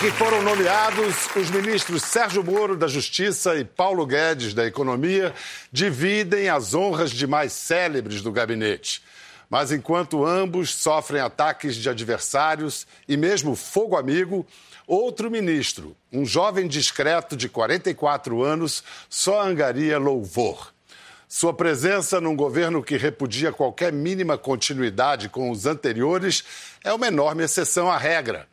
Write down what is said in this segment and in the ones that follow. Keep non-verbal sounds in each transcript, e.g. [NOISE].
que foram nomeados, os ministros Sérgio Moro, da Justiça, e Paulo Guedes, da Economia, dividem as honras de mais célebres do gabinete. Mas enquanto ambos sofrem ataques de adversários e mesmo fogo amigo, outro ministro, um jovem discreto de 44 anos, só angaria louvor. Sua presença num governo que repudia qualquer mínima continuidade com os anteriores é uma enorme exceção à regra.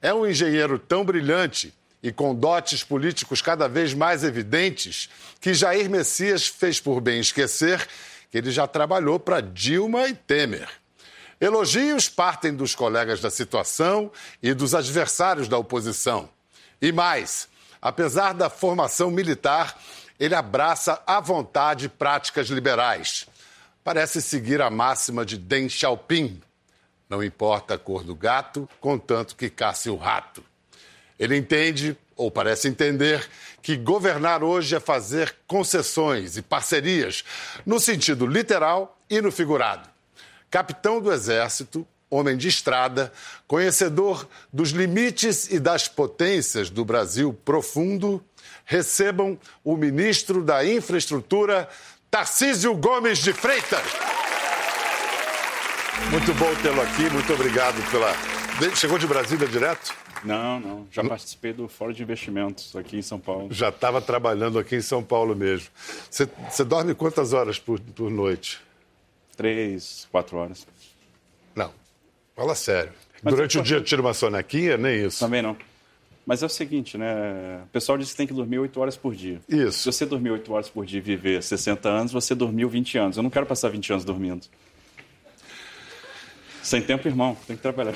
É um engenheiro tão brilhante e com dotes políticos cada vez mais evidentes que Jair Messias fez por bem esquecer que ele já trabalhou para Dilma e Temer. Elogios partem dos colegas da situação e dos adversários da oposição. E mais, apesar da formação militar, ele abraça à vontade práticas liberais. Parece seguir a máxima de Deng Xiaoping, não importa a cor do gato, contanto que casse o rato. Ele entende, ou parece entender, que governar hoje é fazer concessões e parcerias, no sentido literal e no figurado. Capitão do Exército, homem de estrada, conhecedor dos limites e das potências do Brasil profundo, recebam o ministro da Infraestrutura, Tarcísio Gomes de Freitas. Muito bom tê-lo aqui, muito obrigado pela. Chegou de Brasília direto? Não, não. Já participei do Fórum de Investimentos aqui em São Paulo. Já estava trabalhando aqui em São Paulo mesmo. Você, dorme quantas horas por, por noite? Três, quatro horas. Não. Fala sério. Mas Durante o dia tira uma sonequinha? Nem isso. Também não. Mas é o seguinte, né? O pessoal diz que tem que dormir oito horas por dia. Isso. Se você dormir oito horas por dia e viver 60 anos, você dormiu 20 anos. Eu não quero passar 20 anos dormindo. Sem tempo, irmão, tem que trabalhar.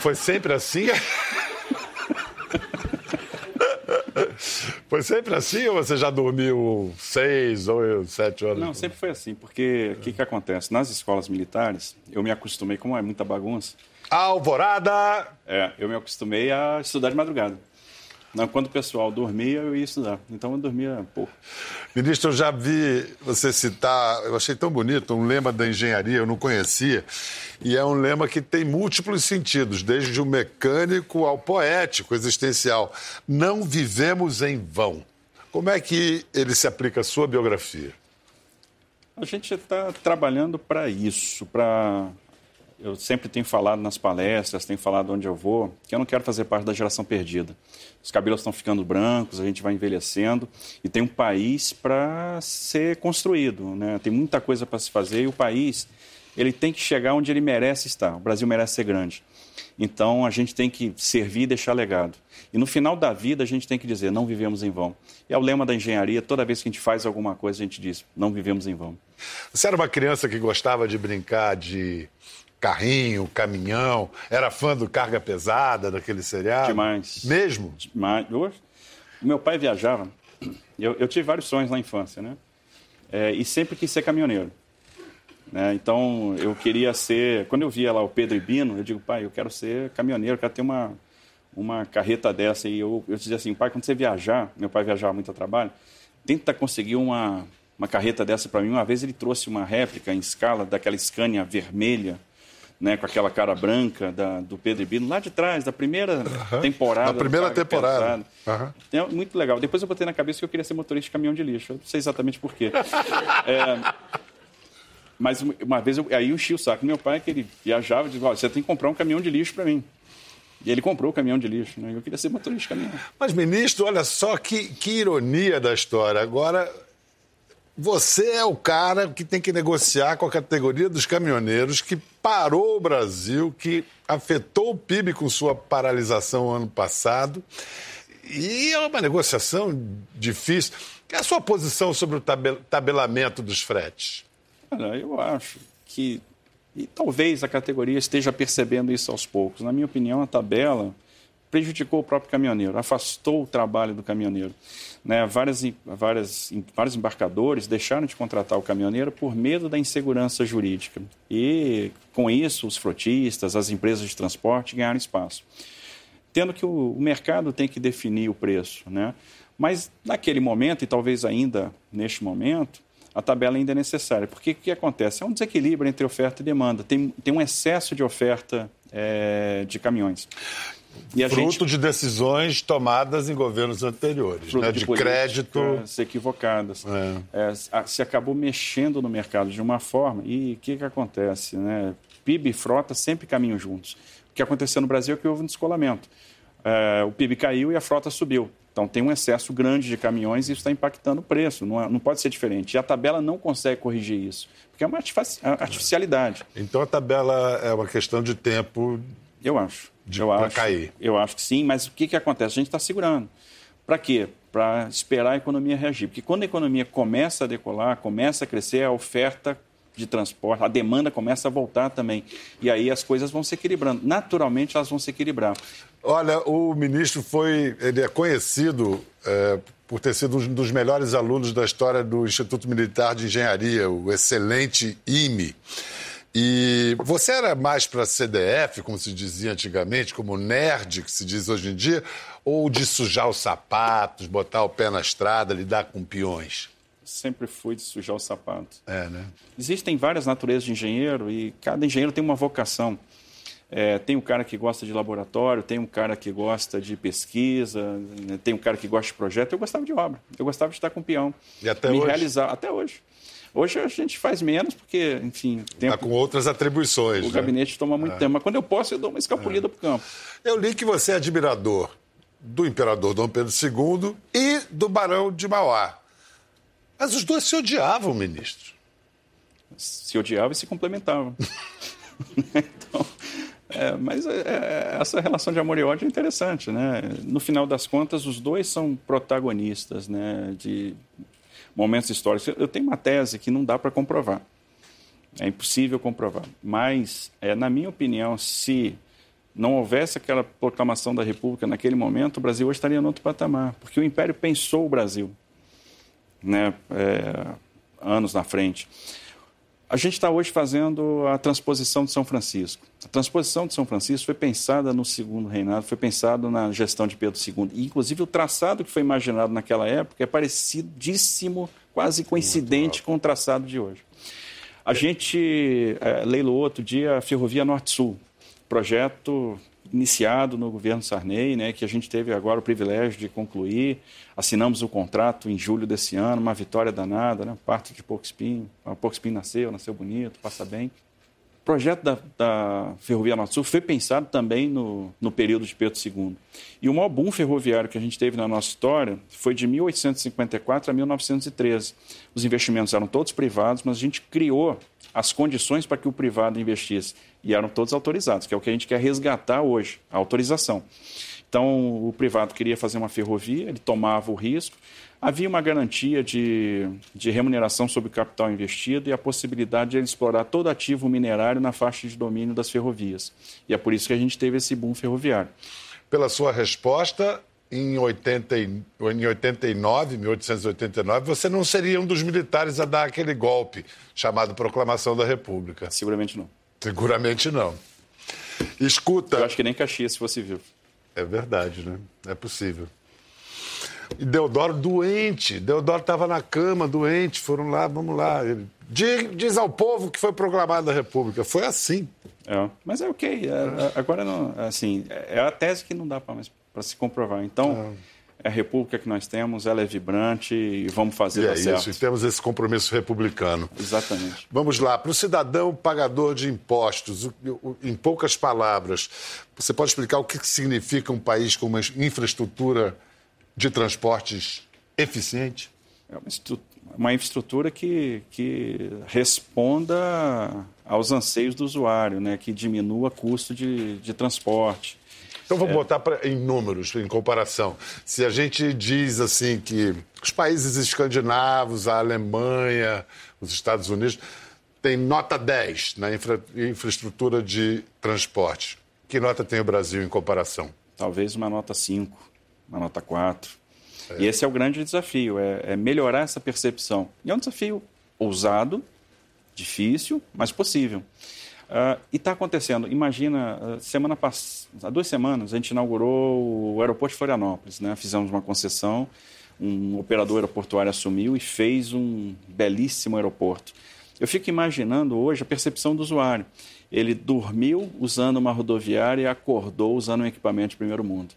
Foi sempre assim? Foi sempre assim ou você já dormiu seis ou sete horas? Não, sempre foi assim, porque o que, que acontece? Nas escolas militares, eu me acostumei, como é muita bagunça. Alvorada! É, eu me acostumei a estudar de madrugada. Não, quando o pessoal dormia, eu ia estudar. Então eu dormia pouco. Ministro, eu já vi você citar, eu achei tão bonito, um lema da engenharia, eu não conhecia. E é um lema que tem múltiplos sentidos, desde o mecânico ao poético, existencial. Não vivemos em vão. Como é que ele se aplica à sua biografia? A gente está trabalhando para isso, para eu sempre tenho falado nas palestras, tenho falado onde eu vou, que eu não quero fazer parte da geração perdida. Os cabelos estão ficando brancos, a gente vai envelhecendo e tem um país para ser construído, né? Tem muita coisa para se fazer e o país ele tem que chegar onde ele merece estar. O Brasil merece ser grande. Então a gente tem que servir e deixar legado. E no final da vida a gente tem que dizer: não vivemos em vão. E é o lema da engenharia: toda vez que a gente faz alguma coisa, a gente diz: não vivemos em vão. Você era uma criança que gostava de brincar de carrinho, caminhão. Era fã do Carga Pesada, daquele seriado? Demais. Mesmo? Demais. Meu pai viajava. Eu, eu, tive vários sonhos na infância, né? É, e sempre quis ser caminhoneiro. Né? Então, eu queria ser... Quando eu via lá o Pedro Ibino, eu digo, pai, eu quero ser caminhoneiro, quero ter uma, uma carreta dessa. E eu, eu dizia assim, pai, quando você viajar, meu pai viajava muito a trabalho, tenta conseguir uma, uma carreta dessa para mim. Uma vez ele trouxe uma réplica em escala daquela Scania vermelha, né, com aquela cara branca da, do Pedro Ibino, lá de trás, da primeira uhum. temporada. Da primeira temporada. Uhum. É muito legal. Depois eu botei na cabeça que eu queria ser motorista de caminhão de lixo. Eu não sei exatamente por quê. [LAUGHS] é, mas uma vez, eu, aí eu enchi o saco meu pai, que ele viajava e dizia, você tem que comprar um caminhão de lixo para mim. E ele comprou o caminhão de lixo, né? Eu queria ser motorista de caminhão. Mas, ministro, olha só que, que ironia da história. Agora, você é o cara que tem que negociar com a categoria dos caminhoneiros que parou o Brasil, que afetou o PIB com sua paralisação ano passado. E é uma negociação difícil. Qual é a sua posição sobre o tabelamento dos fretes? Olha, eu acho que. E talvez a categoria esteja percebendo isso aos poucos. Na minha opinião, a tabela prejudicou o próprio caminhoneiro, afastou o trabalho do caminhoneiro. Né? Várias, várias, vários embarcadores deixaram de contratar o caminhoneiro por medo da insegurança jurídica. E, com isso, os frotistas, as empresas de transporte ganharam espaço. Tendo que o, o mercado tem que definir o preço. Né? Mas, naquele momento, e talvez ainda neste momento, a tabela ainda é necessária. Porque o que acontece? É um desequilíbrio entre oferta e demanda. Tem, tem um excesso de oferta é, de caminhões. E Fruto gente... de decisões tomadas em governos anteriores, né? de, de crédito. equivocadas. É. É, se acabou mexendo no mercado de uma forma, e o que, que acontece? Né? PIB e frota sempre caminham juntos. O que aconteceu no Brasil é que houve um descolamento. É, o PIB caiu e a frota subiu. Então tem um excesso grande de caminhões e isso está impactando o preço. Não, é, não, pode ser diferente. E a tabela não consegue corrigir isso, porque é uma artificialidade. Então a tabela é uma questão de tempo. Eu acho. Para cair. Eu acho que sim, mas o que, que acontece? A gente está segurando. Para quê? Para esperar a economia reagir. Porque quando a economia começa a decolar, começa a crescer, a oferta de transporte, a demanda começa a voltar também. E aí as coisas vão se equilibrando. Naturalmente elas vão se equilibrar. Olha, o ministro foi, ele é conhecido é, por ter sido um dos melhores alunos da história do Instituto Militar de Engenharia, o excelente IME. E você era mais para CDF, como se dizia antigamente, como nerd, que se diz hoje em dia, ou de sujar os sapatos, botar o pé na estrada, lidar com peões? sempre fui de sujar o sapato. É, né? Existem várias naturezas de engenheiro e cada engenheiro tem uma vocação. É, tem um cara que gosta de laboratório, tem um cara que gosta de pesquisa, né? tem um cara que gosta de projeto. Eu gostava de obra, eu gostava de estar com peão. E até me hoje? realizar até hoje. Hoje a gente faz menos porque, enfim, tempo, tá com outras atribuições. O né? gabinete toma muito é. tempo, mas quando eu posso eu dou uma escapulida é. para o campo. Eu li que você é admirador do imperador Dom Pedro II e do Barão de Mauá. Mas os dois se odiavam, ministro. Se odiavam e se complementavam. [LAUGHS] então, é, mas é, é, essa relação de amor e ódio é interessante, né? No final das contas, os dois são protagonistas, né? De momentos históricos. Eu tenho uma tese que não dá para comprovar. É impossível comprovar. Mas, é, na minha opinião, se não houvesse aquela proclamação da República naquele momento, o Brasil hoje estaria em outro patamar. Porque o Império pensou o Brasil né, é, anos na frente. A gente está hoje fazendo a transposição de São Francisco. A transposição de São Francisco foi pensada no segundo reinado, foi pensada na gestão de Pedro II. E, inclusive, o traçado que foi imaginado naquela época é parecidíssimo, quase coincidente com o traçado de hoje. A gente é, leiloou outro dia a Ferrovia Norte-Sul, projeto iniciado no governo Sarney, né, que a gente teve agora o privilégio de concluir. Assinamos o contrato em julho desse ano, uma vitória danada, né, parte de Porco Espinho. A Porco Espinho nasceu, nasceu bonito, passa bem. O projeto da, da Ferrovia Norte Sul foi pensado também no, no período de Pedro II. E o maior boom ferroviário que a gente teve na nossa história foi de 1854 a 1913. Os investimentos eram todos privados, mas a gente criou as condições para que o privado investisse. E eram todos autorizados, que é o que a gente quer resgatar hoje, a autorização. Então, o privado queria fazer uma ferrovia, ele tomava o risco, havia uma garantia de, de remuneração sobre o capital investido e a possibilidade de ele explorar todo ativo minerário na faixa de domínio das ferrovias. E é por isso que a gente teve esse boom ferroviário. Pela sua resposta, em, 80, em 89, 1889, você não seria um dos militares a dar aquele golpe chamado Proclamação da República. Seguramente não. Seguramente não. Escuta. Eu acho que nem Caxias se fosse vivo. É verdade, né? É possível. E Deodoro doente. Deodoro estava na cama, doente. Foram lá, vamos lá. Ele diz, diz ao povo que foi proclamada a República. Foi assim. É, mas é ok. É, é, agora, não, assim, é a tese que não dá para se comprovar. Então, é. é a República que nós temos, ela é vibrante e vamos fazer e é certo. isso, e temos esse compromisso republicano. Exatamente. Vamos lá, para o cidadão pagador de impostos, em poucas palavras, você pode explicar o que significa um país com uma infraestrutura de transportes eficiente? É uma, uma infraestrutura que, que responda aos anseios do usuário, né? que diminua o custo de, de transporte. Então vamos é. botar pra, em números, em comparação. Se a gente diz assim que os países escandinavos, a Alemanha, os Estados Unidos, têm nota 10 na infra, infraestrutura de transporte. Que nota tem o Brasil em comparação? Talvez uma nota 5, uma nota 4. É. E esse é o grande desafio, é, é melhorar essa percepção. E é um desafio ousado, difícil, mas possível. Uh, e está acontecendo. Imagina, uh, semana pass... há duas semanas a gente inaugurou o aeroporto de Florianópolis. Né? Fizemos uma concessão, um operador aeroportuário assumiu e fez um belíssimo aeroporto. Eu fico imaginando hoje a percepção do usuário. Ele dormiu usando uma rodoviária e acordou usando um equipamento de primeiro mundo.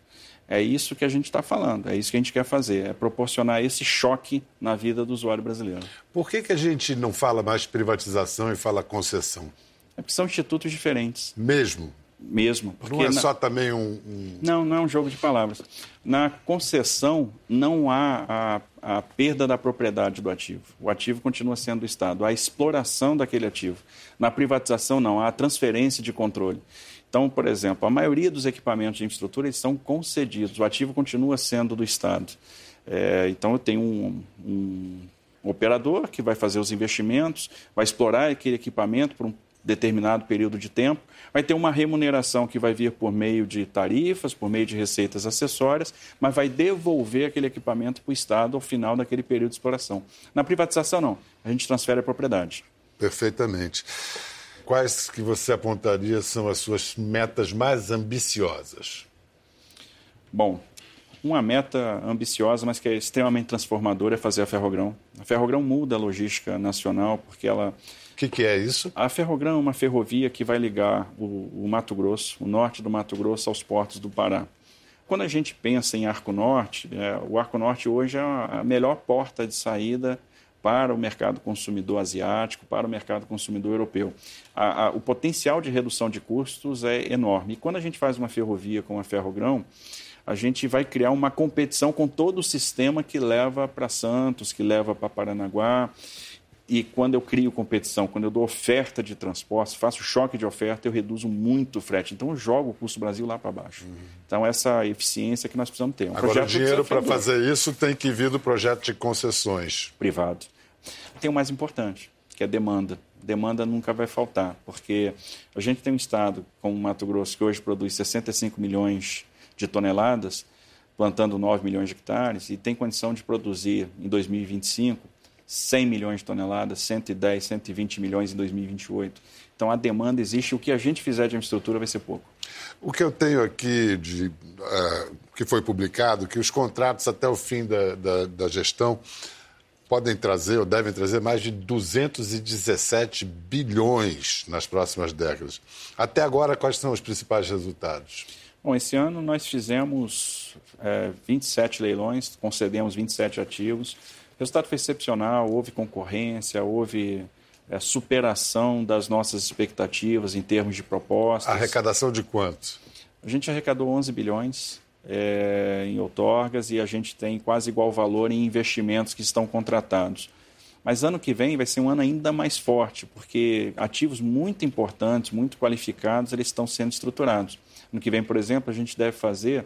É isso que a gente está falando, é isso que a gente quer fazer, é proporcionar esse choque na vida do usuário brasileiro. Por que, que a gente não fala mais privatização e fala concessão? É porque são institutos diferentes. Mesmo? Mesmo. Não é na... só também um, um, Não, não é um jogo de palavras. Na concessão, não há a, a perda da propriedade do ativo. O ativo continua sendo do Estado. Há a exploração daquele ativo. Na privatização, não. Há a transferência de controle. Então, por exemplo, a maioria dos equipamentos de infraestrutura eles são concedidos. O ativo continua sendo do Estado. É, então, eu tenho um, um operador que vai fazer os investimentos, vai explorar aquele equipamento por um determinado período de tempo, vai ter uma remuneração que vai vir por meio de tarifas, por meio de receitas acessórias, mas vai devolver aquele equipamento para o Estado ao final daquele período de exploração. Na privatização, não. A gente transfere a propriedade. Perfeitamente. Quais que você apontaria são as suas metas mais ambiciosas? Bom, uma meta ambiciosa, mas que é extremamente transformadora, é fazer a Ferrogrão. A Ferrogrão muda a logística nacional porque ela o que, que, é isso? A Ferrogrão é uma ferrovia que vai ligar o, o, Mato Grosso, o norte do Mato Grosso, aos portos do Pará. Quando a gente pensa em Arco Norte, é, o Arco Norte hoje é a melhor porta de saída para o mercado consumidor asiático, para o mercado consumidor europeu. A, a, o potencial de redução de custos é enorme. E quando a gente faz uma ferrovia com a Ferrogrão, a gente vai criar uma competição com todo o sistema que leva para Santos, que leva para Paranaguá. E quando eu crio competição, quando eu dou oferta de transporte, faço choque de oferta, eu reduzo muito o frete. Então, eu jogo o custo Brasil lá para baixo. Uhum. Então, essa eficiência que nós precisamos ter. Um Agora, o dinheiro para fazer isso tem que vir do projeto de concessões. Privado. Tem o mais importante, que é demanda. Demanda nunca vai faltar, porque a gente tem um estado como o Mato Grosso, que hoje produz 65 milhões de toneladas, plantando 9 milhões de hectares, e tem condição de produzir em 2025 100 milhões de toneladas, 110, 120 milhões em 2028. Então a demanda existe, o que a gente fizer de infraestrutura vai ser pouco. O que eu tenho aqui de uh, que foi publicado, que os contratos até o fim da, da, da gestão podem trazer ou devem trazer mais de 217 bilhões nas próximas décadas. Até agora, quais são os principais resultados? Bom, esse ano nós fizemos é, 27 leilões, concedemos 27 ativos. O resultado foi excepcional, houve concorrência, houve é, superação das nossas expectativas em termos de propostas. Arrecadação de quanto? A gente arrecadou 11 bilhões é, em outorgas e a gente tem quase igual valor em investimentos que estão contratados. Mas ano que vem vai ser um ano ainda mais forte, porque ativos muito importantes, muito qualificados, eles estão sendo estruturados. Ano que vem, por exemplo, a gente deve fazer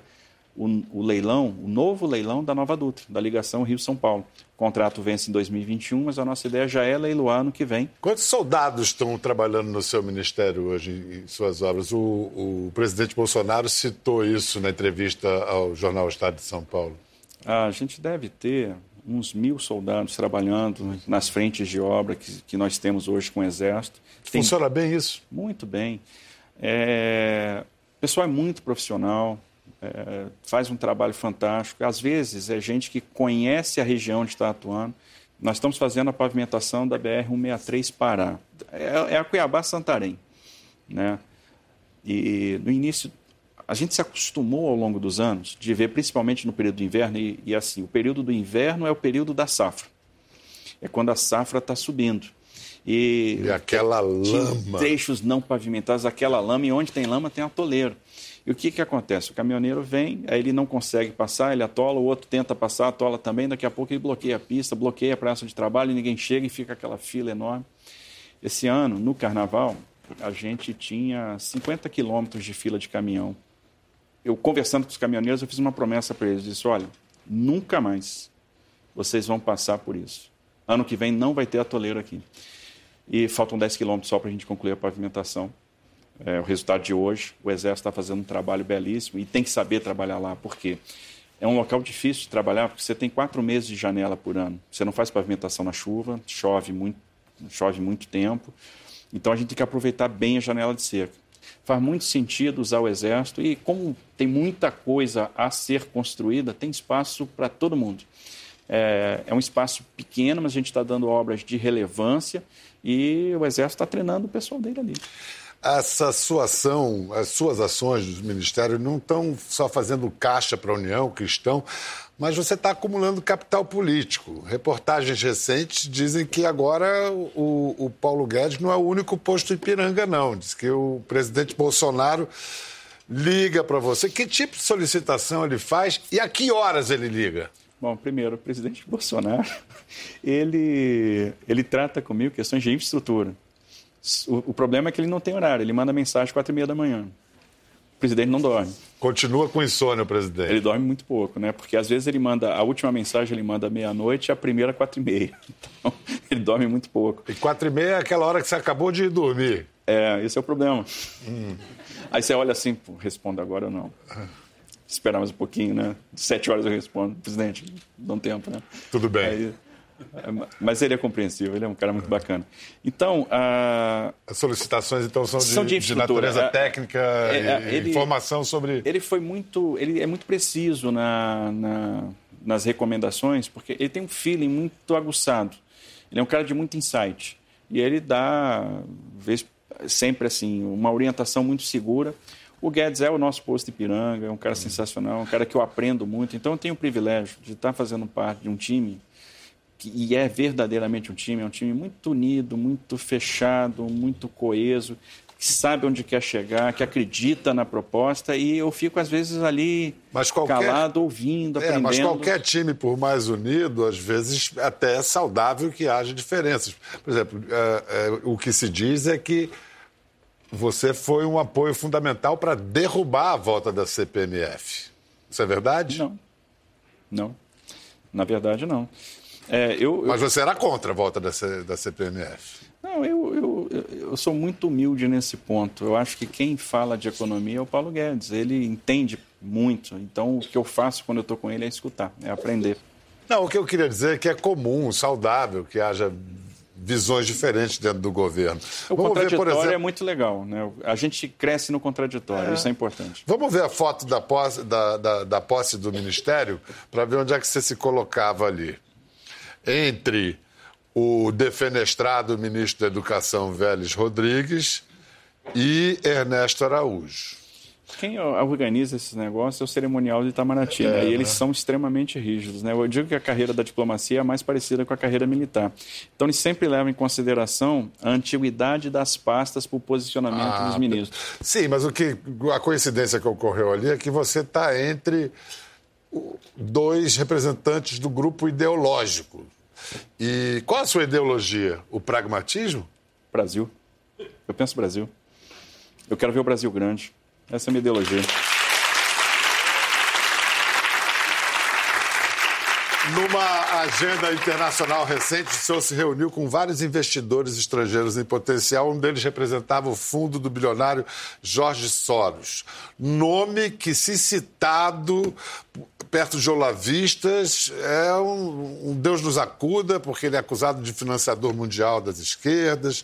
o, o, leilão, o novo leilão da Nova Dutra, da ligação Rio-São Paulo. O contrato vence em 2021, mas a nossa ideia já é leiloar ano que vem. Quantos soldados estão trabalhando no seu ministério hoje em suas obras? O, o presidente Bolsonaro citou isso na entrevista ao jornal Estado de São Paulo. A gente deve ter uns mil soldados trabalhando nas frentes de obra que, que nós temos hoje com o Exército. Tem... Funciona bem isso? Muito bem. É... O pessoal é muito profissional, é, faz um trabalho fantástico. Às vezes é gente que conhece a região onde está atuando. Nós estamos fazendo a pavimentação da BR-163 Pará. É, é a Cuiabá-Santarém. Né? E no início, a gente se acostumou ao longo dos anos de ver, principalmente no período do inverno, e, e assim, o período do inverno é o período da safra. É quando a safra está subindo. E, e aquela lama. Trechos não pavimentados, aquela lama, e onde tem lama tem atoleiro. E o que, que acontece? O caminhoneiro vem, aí ele não consegue passar, ele atola, o outro tenta passar, atola também, daqui a pouco ele bloqueia a pista, bloqueia a praça de trabalho, ninguém chega e fica aquela fila enorme. Esse ano, no carnaval, a gente tinha 50 quilômetros de fila de caminhão. Eu, conversando com os caminhoneiros, eu fiz uma promessa para eles. Disse, olha, nunca mais vocês vão passar por isso. Ano que vem não vai ter atoleiro aqui. E faltam 10 quilômetros só para a gente concluir a pavimentação é, o resultado de hoje. O Exército está fazendo um trabalho belíssimo e tem que saber trabalhar lá, por quê? É um local difícil de trabalhar porque você tem quatro meses de janela por ano. Você não faz pavimentação na chuva, chove muito, chove muito tempo. Então a gente tem que aproveitar bem a janela de seca. Faz muito sentido usar o Exército e, como tem muita coisa a ser construída, tem espaço para todo mundo. É, é um espaço pequeno, mas a gente está dando obras de relevância e o Exército está treinando o pessoal dele ali. Essa sua ação, as suas ações do Ministério não estão só fazendo caixa para a União, cristão, mas você está acumulando capital político. Reportagens recentes dizem que agora o, o Paulo Guedes não é o único posto Ipiranga, não. Diz que o presidente Bolsonaro liga para você. Que tipo de solicitação ele faz e a que horas ele liga? Bom, primeiro, o presidente [LAUGHS] Bolsonaro, ele, ele trata comigo questões de infraestrutura. O, o, problema é que ele não tem horário, ele manda mensagem às quatro e meia da manhã. O presidente não dorme. Continua com insônia o presidente. Ele dorme muito pouco, né? Porque às vezes ele manda, a última mensagem ele manda meia-noite e a primeira quatro e meia. [LAUGHS] Então, ele dorme muito pouco. E quatro e meia é aquela hora que você acabou de dormir. É, esse é o problema. Hum. Aí você olha assim, responde agora ou não. Esperar mais um pouquinho, né? Sete horas eu respondo. Presidente, dá um tempo, né? Tudo bem. Aí, mas ele é compreensível, ele é um cara muito bacana. Então, a... as solicitações então são de, são de, de natureza é, técnica é, e ele, informação sobre. Ele foi muito, ele é muito preciso na, na, nas recomendações, porque ele tem um feeling muito aguçado. Ele é um cara de muito insight e ele dá vez, sempre assim uma orientação muito segura. O Guedes é o nosso posto de Piranga, é um cara sensacional, um cara que eu aprendo muito. Então eu tenho o privilégio de estar fazendo parte de um time e é verdadeiramente um time, é um time muito unido, muito fechado, muito coeso, que sabe onde quer chegar, que acredita na proposta e eu fico às vezes ali qualquer... calado, ouvindo, aprendendo. É, mas qualquer time, por mais unido, às vezes até é saudável que haja diferenças. Por exemplo, é, é, o que se diz é que você foi um apoio fundamental para derrubar a volta da CPMF. Isso é verdade? Não. Não. Na verdade, não. É, eu, Mas você era contra a volta da, C, da CPMF? Não, eu, eu, eu sou muito humilde nesse ponto. Eu acho que quem fala de economia é o Paulo Guedes. Ele entende muito. Então, o que eu faço quando eu estou com ele é escutar, é aprender. Não, o que eu queria dizer é que é comum, saudável, que haja visões diferentes dentro do governo. O Vamos contraditório ver, exemplo... é muito legal. Né? A gente cresce no contraditório, é. isso é importante. Vamos ver a foto da posse, da, da, da posse do Ministério para ver onde é que você se colocava ali entre o defenestrado ministro da Educação Vélez Rodrigues e Ernesto Araújo. Quem organiza esses negócios é o cerimonial de Itamaraty, né? é, né? e eles são extremamente rígidos. Né? Eu digo que a carreira da diplomacia é mais parecida com a carreira militar. Então, eles sempre levam em consideração a antiguidade das pastas para o posicionamento ah, dos ministros. Sim, mas o que a coincidência que ocorreu ali é que você está entre dois representantes do grupo ideológico. E qual a sua ideologia? O pragmatismo? Brasil. Eu penso Brasil. Eu quero ver o Brasil grande. Essa é a minha ideologia. Numa agenda internacional recente, o senhor se reuniu com vários investidores estrangeiros em potencial. Um deles representava o fundo do bilionário Jorge Soros. Nome que, se citado perto de olavistas, é um, um Deus nos acuda, porque ele é acusado de financiador mundial das esquerdas.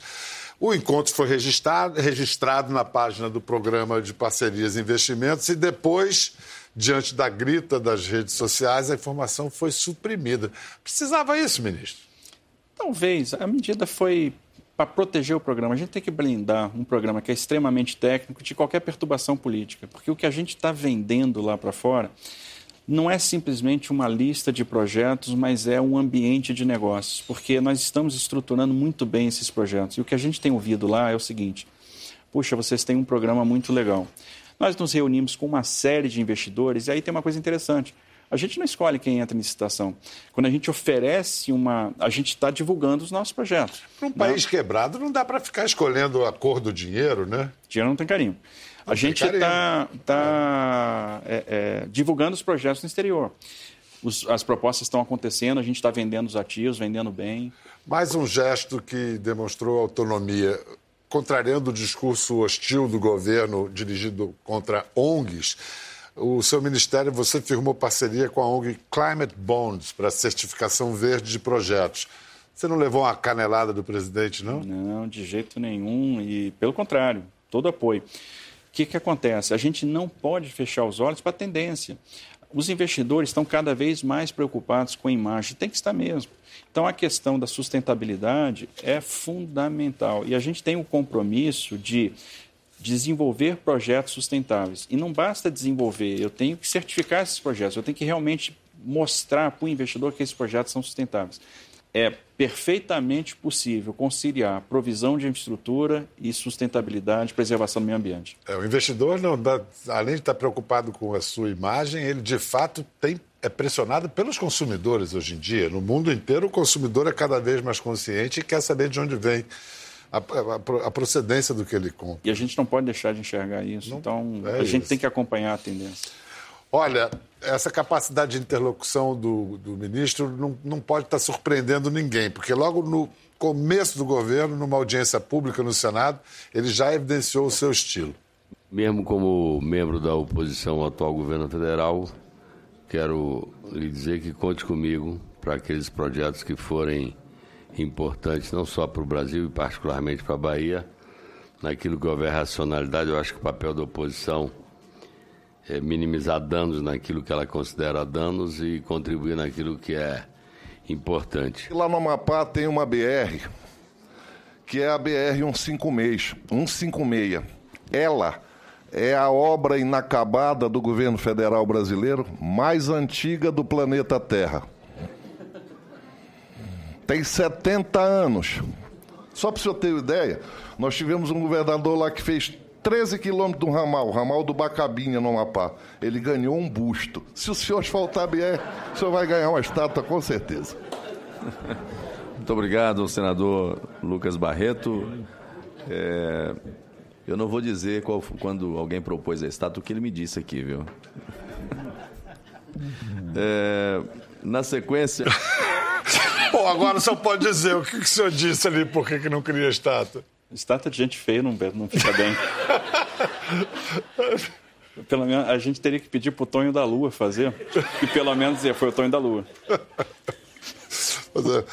O encontro foi registrado, registrado na página do Programa de Parcerias e Investimentos e depois diante da grita das redes sociais, a informação foi suprimida. Precisava isso, ministro? Talvez. A medida foi para proteger o programa. A gente tem que blindar um programa que é extremamente técnico de qualquer perturbação política, porque o que a gente está vendendo lá para fora não é simplesmente uma lista de projetos, mas é um ambiente de negócios, porque nós estamos estruturando muito bem esses projetos. E o que a gente tem ouvido lá é o seguinte: puxa, vocês têm um programa muito legal. Nós nos reunimos com uma série de investidores e aí tem uma coisa interessante. A gente não escolhe quem entra em licitação. Quando a gente oferece uma. A gente está divulgando os nossos projetos. Para um né? país quebrado, não dá para ficar escolhendo a cor do dinheiro, né? Dinheiro não tem carinho. Não a gente está tá, é, é, divulgando os projetos no exterior. Os, as propostas estão acontecendo, a gente está vendendo os ativos, vendendo bem. Mais um gesto que demonstrou autonomia contrariando o discurso hostil do governo dirigido contra ONGs, o seu ministério, você firmou parceria com a ONG Climate Bonds para certificação verde de projetos. Você não levou uma canelada do presidente, não? Não, de jeito nenhum. E, pelo contrário, todo apoio. O que, que acontece? A gente não pode fechar os olhos para a tendência. Os investidores estão cada vez mais preocupados com a imagem, tem que estar mesmo. Então, a questão da sustentabilidade é fundamental. E a gente tem o um compromisso de desenvolver projetos sustentáveis. E não basta desenvolver, eu tenho que certificar esses projetos, eu tenho que realmente mostrar para o investidor que esses projetos são sustentáveis. É perfeitamente possível conciliar provisão de infraestrutura e sustentabilidade, preservação do meio ambiente. É, o investidor, não dá, além de estar preocupado com a sua imagem, ele de fato tem, é pressionado pelos consumidores hoje em dia. No mundo inteiro, o consumidor é cada vez mais consciente e quer saber de onde vem a, a, a, procedência do que ele compra. E a gente não pode deixar de enxergar isso. Não, então, é a gente tem que acompanhar a tendência. Olha, essa capacidade de interlocução do, do ministro não, não pode estar surpreendendo ninguém, porque logo no começo do governo, numa audiência pública no Senado, ele já evidenciou o seu estilo. Mesmo como membro da oposição ao atual governo federal, quero lhe dizer que conte comigo para aqueles projetos que forem importantes não só para o Brasil e particularmente para a Bahia. Naquilo que houver racionalidade, eu acho que o papel da oposição minimizar danos naquilo que ela considera danos e contribuir naquilo que é importante. Lá no Amapá tem uma BR, que é a BR 156. 156. Ela é a obra inacabada do governo federal brasileiro mais antiga do planeta Terra tem 70 anos. Só para o senhor ter ideia, nós tivemos um governador lá que fez 13 quilômetros do ramal, ramal do Bacabinha, no Amapá. Ele ganhou um busto. Se o senhor asfaltar a BR, o senhor vai ganhar uma estátua, com certeza. Muito obrigado, senador Lucas Barreto. É, eu não vou dizer qual, quando alguém propôs a estátua o que ele me disse aqui, viu? [LAUGHS] É, na sequência. [LAUGHS] Bom, agora só pode dizer o que, que o senhor disse ali, por que, que não queria estátua? Estátua de gente feia não, não fica bem. [LAUGHS] pelo menos a gente teria que pedir pro Tonho da Lua fazer, e pelo menos dizer, foi o Tonho da Lua. É,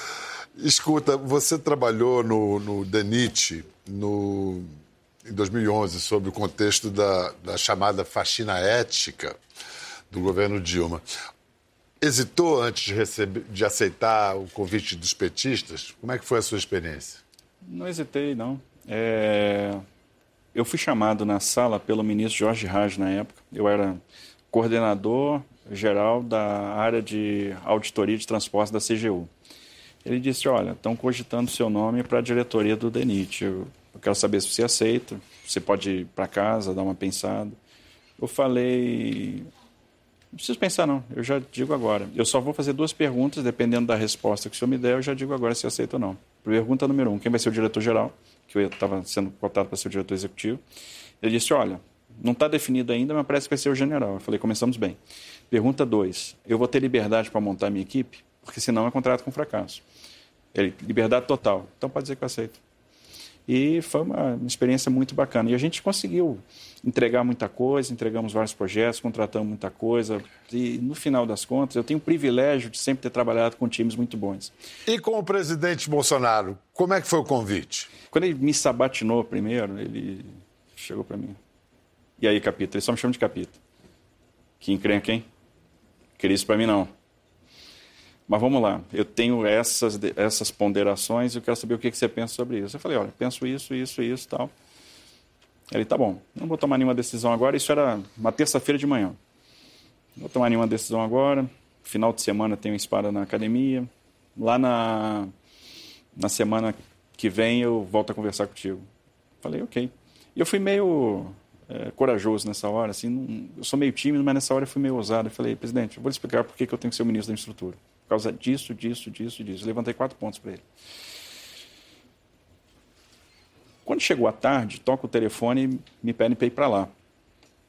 escuta, você trabalhou no, no DENIT no, em 2011 sobre o contexto da, da chamada faxina ética do governo Dilma hesitou antes de, receber, de aceitar o convite dos petistas? Como é que foi a sua experiência? Não hesitei, não. É... Eu fui chamado na sala pelo ministro Jorge Raj na época. Eu era coordenador geral da área de auditoria de transporte da CGU. Ele disse: Olha, estão cogitando seu nome para a diretoria do DENIT. Eu, eu quero saber se você aceita. Você pode ir para casa, dar uma pensada. Eu falei: não preciso pensar, não. Eu já digo agora. Eu só vou fazer duas perguntas, dependendo da resposta que o senhor me der, eu já digo agora se aceita ou não. Pergunta número um: quem vai ser o diretor-geral? Que eu estava sendo cotado para ser o diretor executivo. Ele disse: olha, não está definido ainda, mas parece que vai ser o general. Eu falei: começamos bem. Pergunta dois: eu vou ter liberdade para montar minha equipe? Porque senão é contrato com fracasso. Ele: liberdade total. Então pode dizer que eu aceito. E foi uma experiência muito bacana. E a gente conseguiu entregar muita coisa, entregamos vários projetos, contratamos muita coisa. E no final das contas, eu tenho o privilégio de sempre ter trabalhado com times muito bons. E com o presidente Bolsonaro, como é que foi o convite? Quando ele me sabatinou primeiro, ele chegou para mim. E aí, Capita? Ele só me chama de Capita. Que encrenca, hein? Queria isso para mim, não. Mas vamos lá, eu tenho essas, essas ponderações e eu quero saber o que, que você pensa sobre isso. Eu falei, olha, penso isso, isso, isso tal. Ele, tá bom, não vou tomar nenhuma decisão agora. Isso era uma terça-feira de manhã. Não vou tomar nenhuma decisão agora. Final de semana tenho espada na academia. Lá na, na semana que vem eu volto a conversar contigo. Falei, ok. E eu fui meio é, corajoso nessa hora. Assim, não, eu sou meio tímido, mas nessa hora eu fui meio ousado. Eu falei, presidente, eu vou lhe explicar por que, que eu tenho que ser o ministro da infraestrutura. Por causa disso, disso, disso, disso. Levantei quatro pontos para ele. Quando chegou a tarde, toca o telefone e me pedem para ir para lá.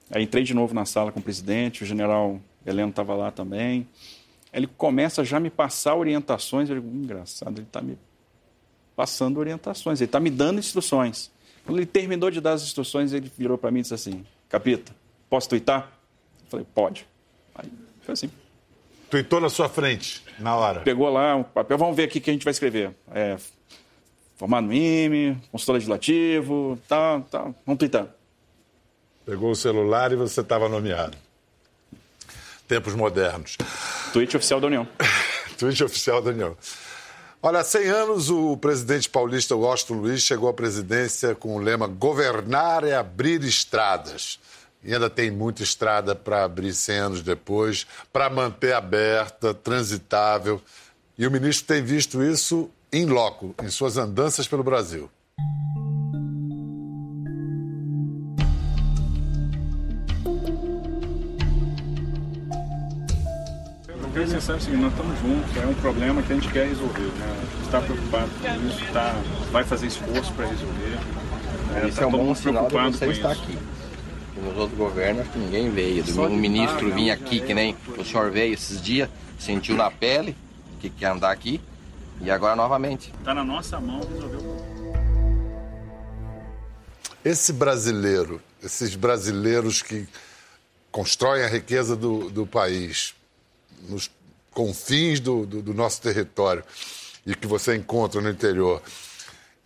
Aí entrei de novo na sala com o presidente, o general Heleno estava lá também. Ele começa já a me passar orientações. Eu digo, hum, engraçado, ele está me passando orientações, ele está me dando instruções. Quando ele terminou de dar as instruções, ele virou para mim e disse assim: Capita, posso twittar? Eu falei, pode. Aí foi assim. Tuitou na sua frente, na hora. Pegou lá o um papel, vamos ver aqui o que a gente vai escrever. É, formado no IME, consultor legislativo, tá, tá, vamos tuitar. Pegou o celular e você estava nomeado. tempos modernos. Tweet oficial da União. [LAUGHS] Tweet oficial da União. Olha, há 100 anos o presidente paulista Washington Luiz chegou à presidência com o lema governar é abrir estradas. E ainda tem muita estrada para abrir 100 anos depois, para manter aberta, transitável. E o ministro tem visto isso em loco, em suas andanças pelo Brasil. queria dizer o seguinte, nós estamos juntos, é um problema que a gente quer resolver. Né? A gente está preocupado com isso, tá, vai fazer esforço para resolver. É, Isso tá é um bom sinal de você estar aqui. Nos outros governos, acho que ninguém veio. O ministro vinha aqui, que nem o senhor veio esses dias, sentiu na pele que quer andar aqui, e agora novamente. Está na nossa mão resolver o Esse brasileiro, esses brasileiros que constroem a riqueza do, do país, nos confins do, do, do, nosso território e que você encontra no interior,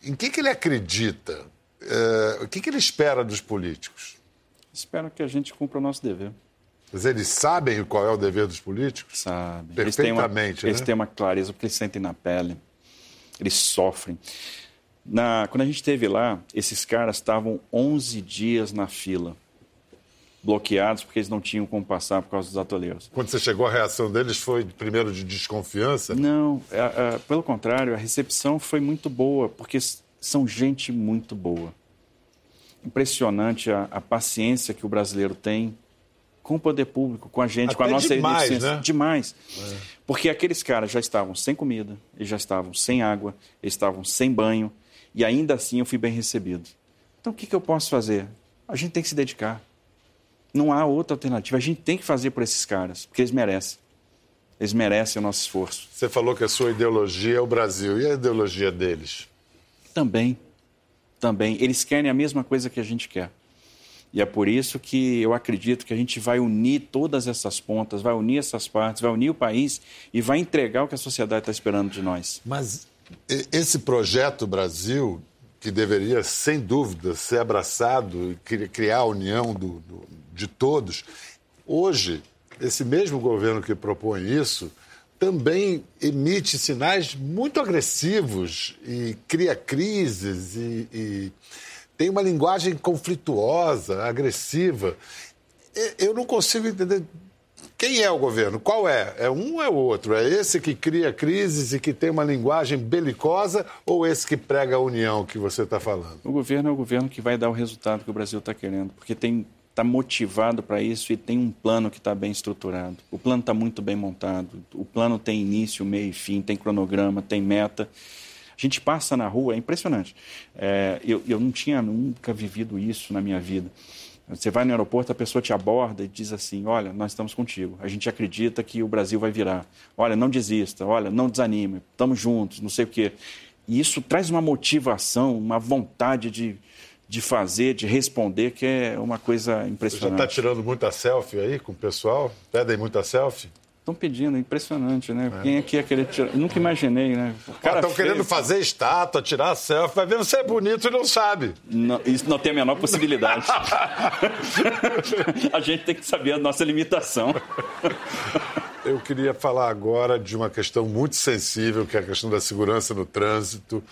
em que, que ele acredita? É, o que, que ele espera dos políticos? Espero que a gente cumpra o nosso dever. Mas eles sabem qual é o dever dos políticos? Sabem. Perfeitamente, eles têm uma, né? Eles têm uma clareza, porque eles sentem na pele. Eles sofrem. Na, quando a gente esteve lá, esses caras estavam 11 dias na fila bloqueados porque eles não tinham como passar por causa dos atoleiros. Quando você chegou, a reação deles foi primeiro de desconfiança? Não, é, é, pelo contrário, a recepção foi muito boa, porque são gente muito boa. Impressionante a, a paciência que o brasileiro tem com o poder público, com a gente, Até com a nossa demais. Né? Demais. É. Porque aqueles caras já estavam sem comida, eles já estavam sem água, eles estavam sem banho, e ainda assim eu fui bem recebido. Então o que, que eu posso fazer? A gente tem que se dedicar. Não há outra alternativa. A gente tem que fazer por esses caras, porque eles merecem. Eles merecem o nosso esforço. Você falou que a sua ideologia é o Brasil. E a ideologia deles? Também. Também. Eles querem a mesma coisa que a gente quer. E é por isso que eu acredito que a gente vai unir todas essas pontas, vai unir essas partes, vai unir o país e vai entregar o que a sociedade está esperando de nós. Mas esse projeto Brasil, que deveria, sem dúvida, ser abraçado e criar a união do, do, de todos, hoje, esse mesmo governo que propõe isso também emite sinais muito agressivos e cria crises e, e tem uma linguagem conflituosa, agressiva. Eu não consigo entender quem é o governo? Qual é? É um ou é outro? É esse que cria crises e que tem uma linguagem belicosa ou esse que prega a união que você está falando? O governo é o governo que vai dar o resultado que o Brasil está querendo, porque tem está motivado para isso e tem um plano que está bem estruturado. O plano está muito bem montado. O plano tem início, meio e fim, tem cronograma, tem meta. A gente passa na rua, é impressionante. É, eu, eu não tinha nunca vivido isso na minha vida. Você vai no aeroporto, a pessoa te aborda e diz assim: Olha, nós estamos contigo. A gente acredita que o Brasil vai virar. Olha, não desista. Olha, não desanime. Estamos juntos. Não sei o quê. E isso traz uma motivação, uma vontade de, de fazer, de responder, que é uma coisa impressionante. Você já está tirando muita selfie aí com o pessoal? Pedem muita selfie? Estão pedindo, impressionante, né? É. Quem aqui ia querer tirar? Nunca imaginei, né? Estão querendo fazer estátua, tirar selfie, vai ver você é bonito e não sabe. Não, isso não tem a menor possibilidade. [LAUGHS] a gente tem que saber a nossa limitação. Eu queria falar agora de uma questão muito sensível, que é a questão da segurança no trânsito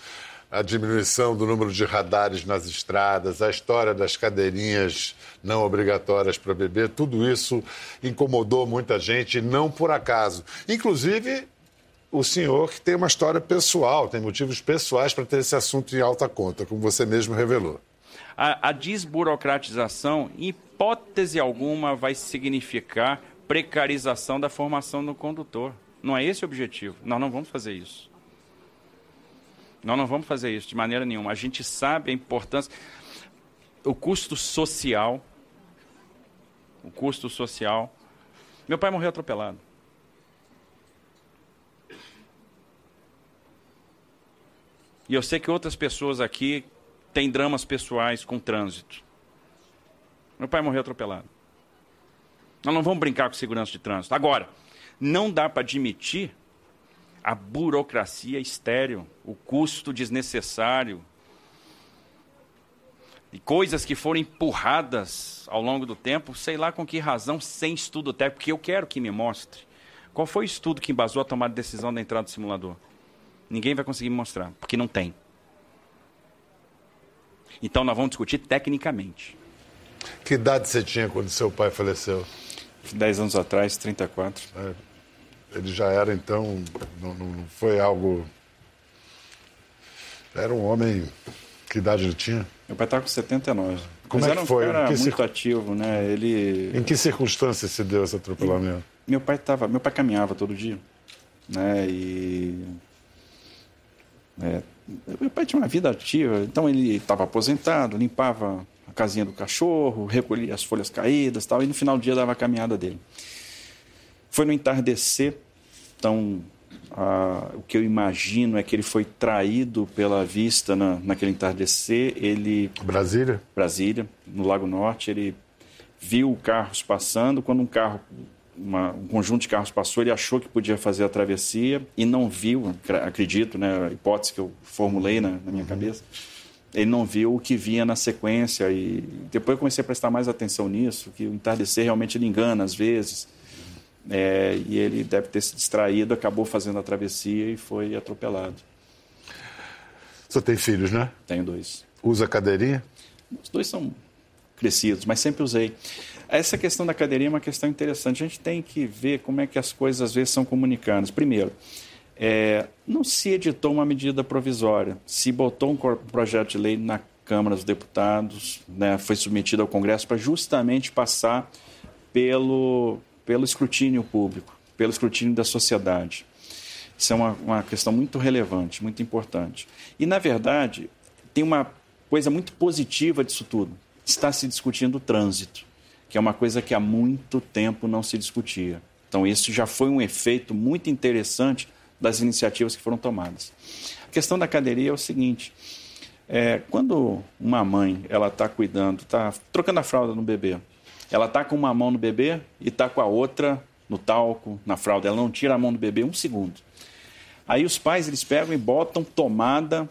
a diminuição do número de radares nas estradas, a história das cadeirinhas não obrigatórias para beber, tudo isso incomodou muita gente, não por acaso. Inclusive, o senhor que tem uma história pessoal, tem motivos pessoais para ter esse assunto em alta conta, como você mesmo revelou. A, a desburocratização, em hipótese alguma, vai significar precarização da formação do condutor. Não é esse o objetivo. Nós não vamos fazer isso. Nós não vamos fazer isso de maneira nenhuma. A gente sabe a importância, o custo social. O custo social. Meu pai morreu atropelado. E eu sei que outras pessoas aqui têm dramas pessoais com trânsito. Meu pai morreu atropelado. Nós não vamos brincar com segurança de trânsito. Agora, não dá para admitir a burocracia estéril, o custo desnecessário. e coisas que foram empurradas ao longo do tempo, sei lá com que razão, sem estudo técnico, porque eu quero que me mostre. Qual foi o estudo que embasou a tomada de decisão da entrada do simulador? Ninguém vai conseguir me mostrar, porque não tem. Então nós vamos discutir tecnicamente. Que idade você tinha quando seu pai faleceu? Dez anos atrás, 34. É, ele já era, então, não, não foi algo. Era um homem. Que idade ele tinha? Meu pai estava com 79. Como Mas é era que foi? Em que muito cir- ativo, né? Ele. Em que circunstâncias se deu esse atropelamento? Meu pai tava, meu pai caminhava todo dia, né? E é, meu pai tinha uma vida ativa, então ele estava aposentado, limpava a casinha do cachorro, recolhia as folhas caídas, tal, e no final do dia dava a caminhada dele. Foi no entardecer, então ah, o que eu imagino é que ele foi traído pela vista na, naquele entardecer. Ele Brasília? Brasília, no Lago Norte, ele viu carros passando. Quando um carro, uma- um conjunto de carros passou, ele achou que podia fazer a travessia e não viu, acredito, né, a hipótese que eu formulei na, na minha cabeça, ele não viu o que vinha na sequência e depois eu comecei a prestar mais atenção nisso, que o entardecer realmente ele engana às vezes. É, e ele deve ter se distraído, acabou fazendo a travessia e foi atropelado. Você tem filhos, né? Tenho dois. Usa cadeirinha? Os dois são crescidos, mas sempre usei. Essa questão da cadeirinha é uma questão interessante. A gente tem que ver como é que as coisas às vezes são comunicadas. Primeiro, é, não se editou uma medida provisória, se botou um projeto de lei na Câmara dos Deputados, né, foi submetido ao Congresso para justamente passar pelo, pelo escrutínio público, pelo escrutínio da sociedade. Isso é uma, uma questão muito relevante, muito importante. E, na verdade, tem uma coisa muito positiva disso tudo. Está se discutindo o trânsito, que é uma coisa que há muito tempo não se discutia. Então, isso já foi um efeito muito interessante das iniciativas que foram tomadas. A questão da cadeirinha é o seguinte: é, quando uma mãe ela está cuidando, está trocando a fralda no bebê, ela está com uma mão no bebê e está com a outra no talco, na fralda, ela não tira a mão do bebê um segundo. Aí os pais eles pegam e botam tomada,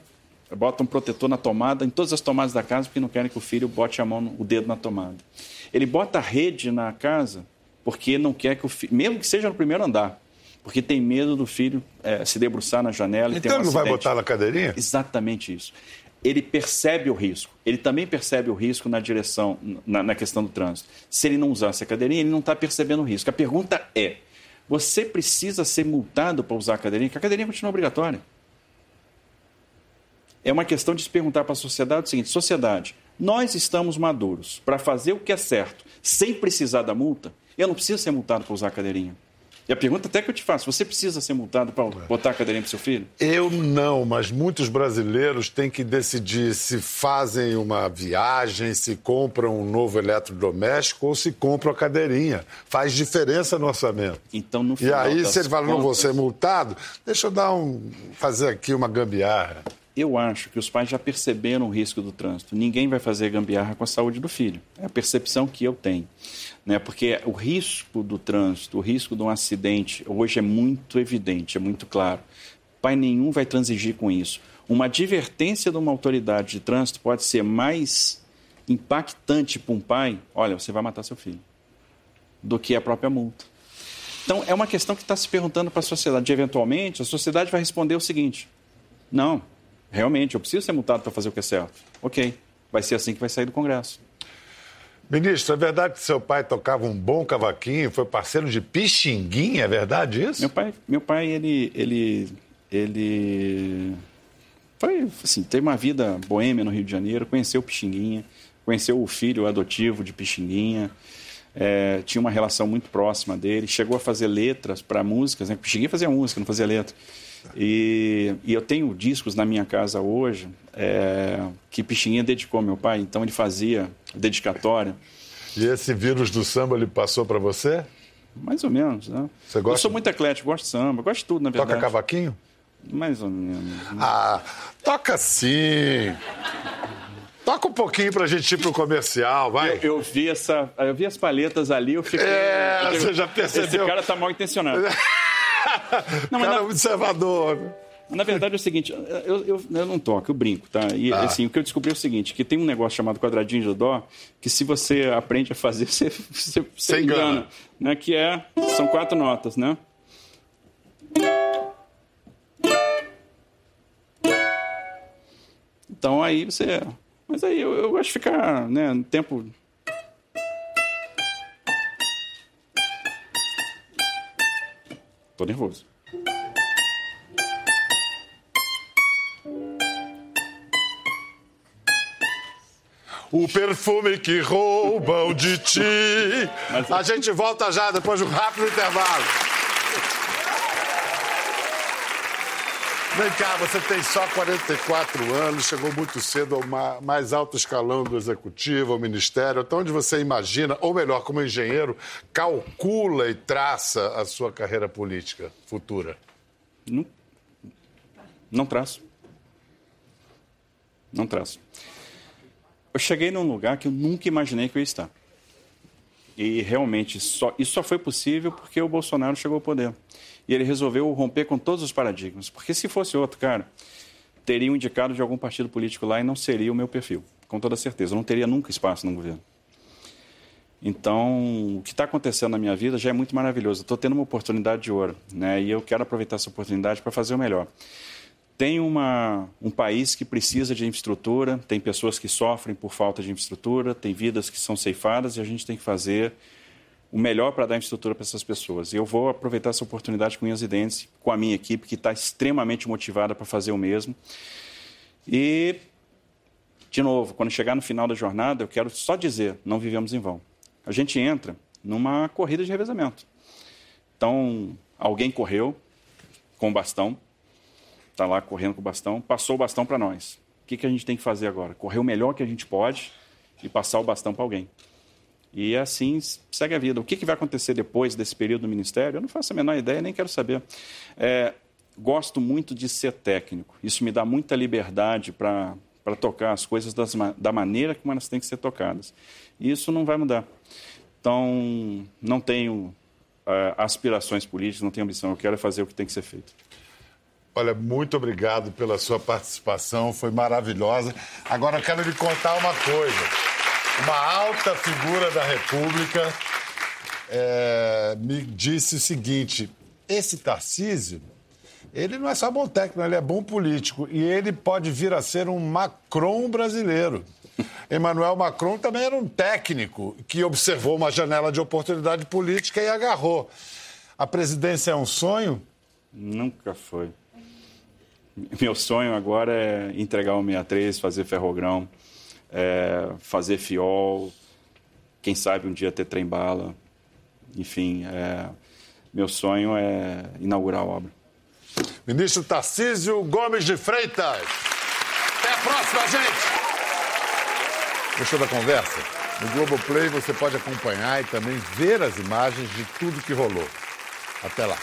botam protetor na tomada, em todas as tomadas da casa, porque não querem que o filho bote a mão, o dedo na tomada. Ele bota a rede na casa porque não quer que o filho, mesmo que seja no primeiro andar, porque tem medo do filho eh, se debruçar na janela e ter Então um não vai botar na cadeirinha? Exatamente isso. Ele percebe o risco. Ele também percebe o risco na direção, na, na questão do trânsito. Se ele não usasse a cadeirinha, ele não está percebendo o risco. A pergunta é: você precisa ser multado para usar a cadeirinha? Porque a cadeirinha continua obrigatória. É uma questão de se perguntar para a sociedade o seguinte: sociedade, nós estamos maduros para fazer o que é certo, sem precisar da multa. Eu não preciso ser multado para usar a cadeirinha. E a pergunta até que eu te faço: você precisa ser multado para botar a cadeirinha para seu filho? Eu não, mas muitos brasileiros têm que decidir se fazem uma viagem, se compram um novo eletrodoméstico ou se compram a cadeirinha. Faz diferença no orçamento. Então, no E aí, se ele fala, não vou ser multado, deixa eu dar um, fazer aqui uma gambiarra. Eu acho que os pais já perceberam o risco do trânsito. Ninguém vai fazer gambiarra com a saúde do filho. É a percepção que eu tenho. Né? Porque o risco do trânsito, o risco de um acidente, hoje é muito evidente, é muito claro. Pai nenhum vai transigir com isso. Uma advertência de uma autoridade de trânsito pode ser mais impactante para um pai: olha, você vai matar seu filho, do que a própria multa. Então, é uma questão que está se perguntando para a sociedade. Eventualmente, a sociedade vai responder o seguinte: não, realmente, eu preciso ser multado para fazer o que é certo. Ok, vai ser assim que vai sair do Congresso. Ministro, é verdade que seu pai tocava um bom cavaquinho, foi parceiro de Pixinguinha, é verdade isso? Meu pai, meu pai ele, ele, ele foi, assim, teve uma vida boêmia no Rio de Janeiro, conheceu Pixinguinha, conheceu o filho adotivo de Pixinguinha, é, tinha uma relação muito próxima dele, chegou a fazer letras para músicas, né? Pixinguinha fazia música, não fazia letra. E, e eu tenho discos na minha casa hoje é, que Pixinguinha dedicou ao meu pai, então ele fazia dedicatória. E esse vírus do samba ele passou para você? Mais ou menos, né? Você gosta? Eu sou muito eclético, gosto de samba, gosto de tudo, na verdade. Toca cavaquinho? Mais ou menos. Ah, toca sim. Toca um pouquinho pra gente ir pro comercial, vai. Eu, eu vi essa, eu vi as palhetas ali, eu fiquei. É, eu você já percebeu. Esse cara tá mal intencionado. [LAUGHS] [LAUGHS] Não, Cara na, observador. Na verdade é o seguinte, eu, eu, eu não toco, eu brinco, tá? E ah. assim, o que eu descobri é o seguinte, que tem um negócio chamado quadradinho de dó, que se você aprende a fazer, [LAUGHS] você, você, você engana, engana, né? Que é, são quatro notas, né? Então aí você. Mas aí eu, eu gosto de ficar, né, no tempo. Tô nervoso. O perfume que roubam de ti. A gente volta já depois de um rápido intervalo. Vem cá, você tem só 44 anos, chegou muito cedo ao mais alto escalão do executivo, ao ministério. Então, onde você imagina, ou melhor, como engenheiro, calcula e traça a sua carreira política futura? Não, não traço. Não traço. Eu cheguei num lugar que eu nunca imaginei que eu ia estar. E realmente, só, isso só foi possível porque o Bolsonaro chegou ao poder. E ele resolveu romper com todos os paradigmas. Porque se fosse outro cara, teria um indicado de algum partido político lá e não seria o meu perfil, com toda certeza. Eu não teria nunca espaço no governo. Então, o que está acontecendo na minha vida já é muito maravilhoso. Estou tendo uma oportunidade de ouro, né? E eu quero aproveitar essa oportunidade para fazer o melhor. Tem uma, um país que precisa de infraestrutura, tem pessoas que sofrem por falta de infraestrutura, tem vidas que são ceifadas e a gente tem que fazer o melhor para dar infraestrutura para essas pessoas. E eu vou aproveitar essa oportunidade com minhas identes, com a minha equipe, que está extremamente motivada para fazer o mesmo. E, de novo, quando chegar no final da jornada, eu quero só dizer: não vivemos em vão. A gente entra numa corrida de revezamento. Então, alguém correu com o bastão, está lá correndo com o bastão, passou o bastão para nós. O que, que a gente tem que fazer agora? Correr o melhor que a gente pode e passar o bastão para alguém. E assim segue a vida. O que, que vai acontecer depois desse período no Ministério? Eu não faço a menor ideia, nem quero saber. É, gosto muito de ser técnico. Isso me dá muita liberdade para tocar as coisas das, da maneira como elas têm que ser tocadas. E isso não vai mudar. Então, não tenho é, aspirações políticas, não tenho ambição. Eu quero fazer o que tem que ser feito. Olha, muito obrigado pela sua participação, foi maravilhosa. Agora quero lhe contar uma coisa. Uma alta figura da República é, me disse o seguinte: esse Tarcísio, ele não é só bom técnico, ele é bom político. E ele pode vir a ser um Macron brasileiro. [LAUGHS] Emmanuel Macron também era um técnico que observou uma janela de oportunidade política e agarrou. A presidência é um sonho? Nunca foi. Meu sonho agora é entregar o 63, fazer ferrogrão, é, fazer fiol, quem sabe um dia ter trem-bala. Enfim, é, meu sonho é inaugurar a obra. Ministro Tarcísio Gomes de Freitas. Até a próxima, gente! Gostou da conversa? No Globoplay você pode acompanhar e também ver as imagens de tudo que rolou. Até lá.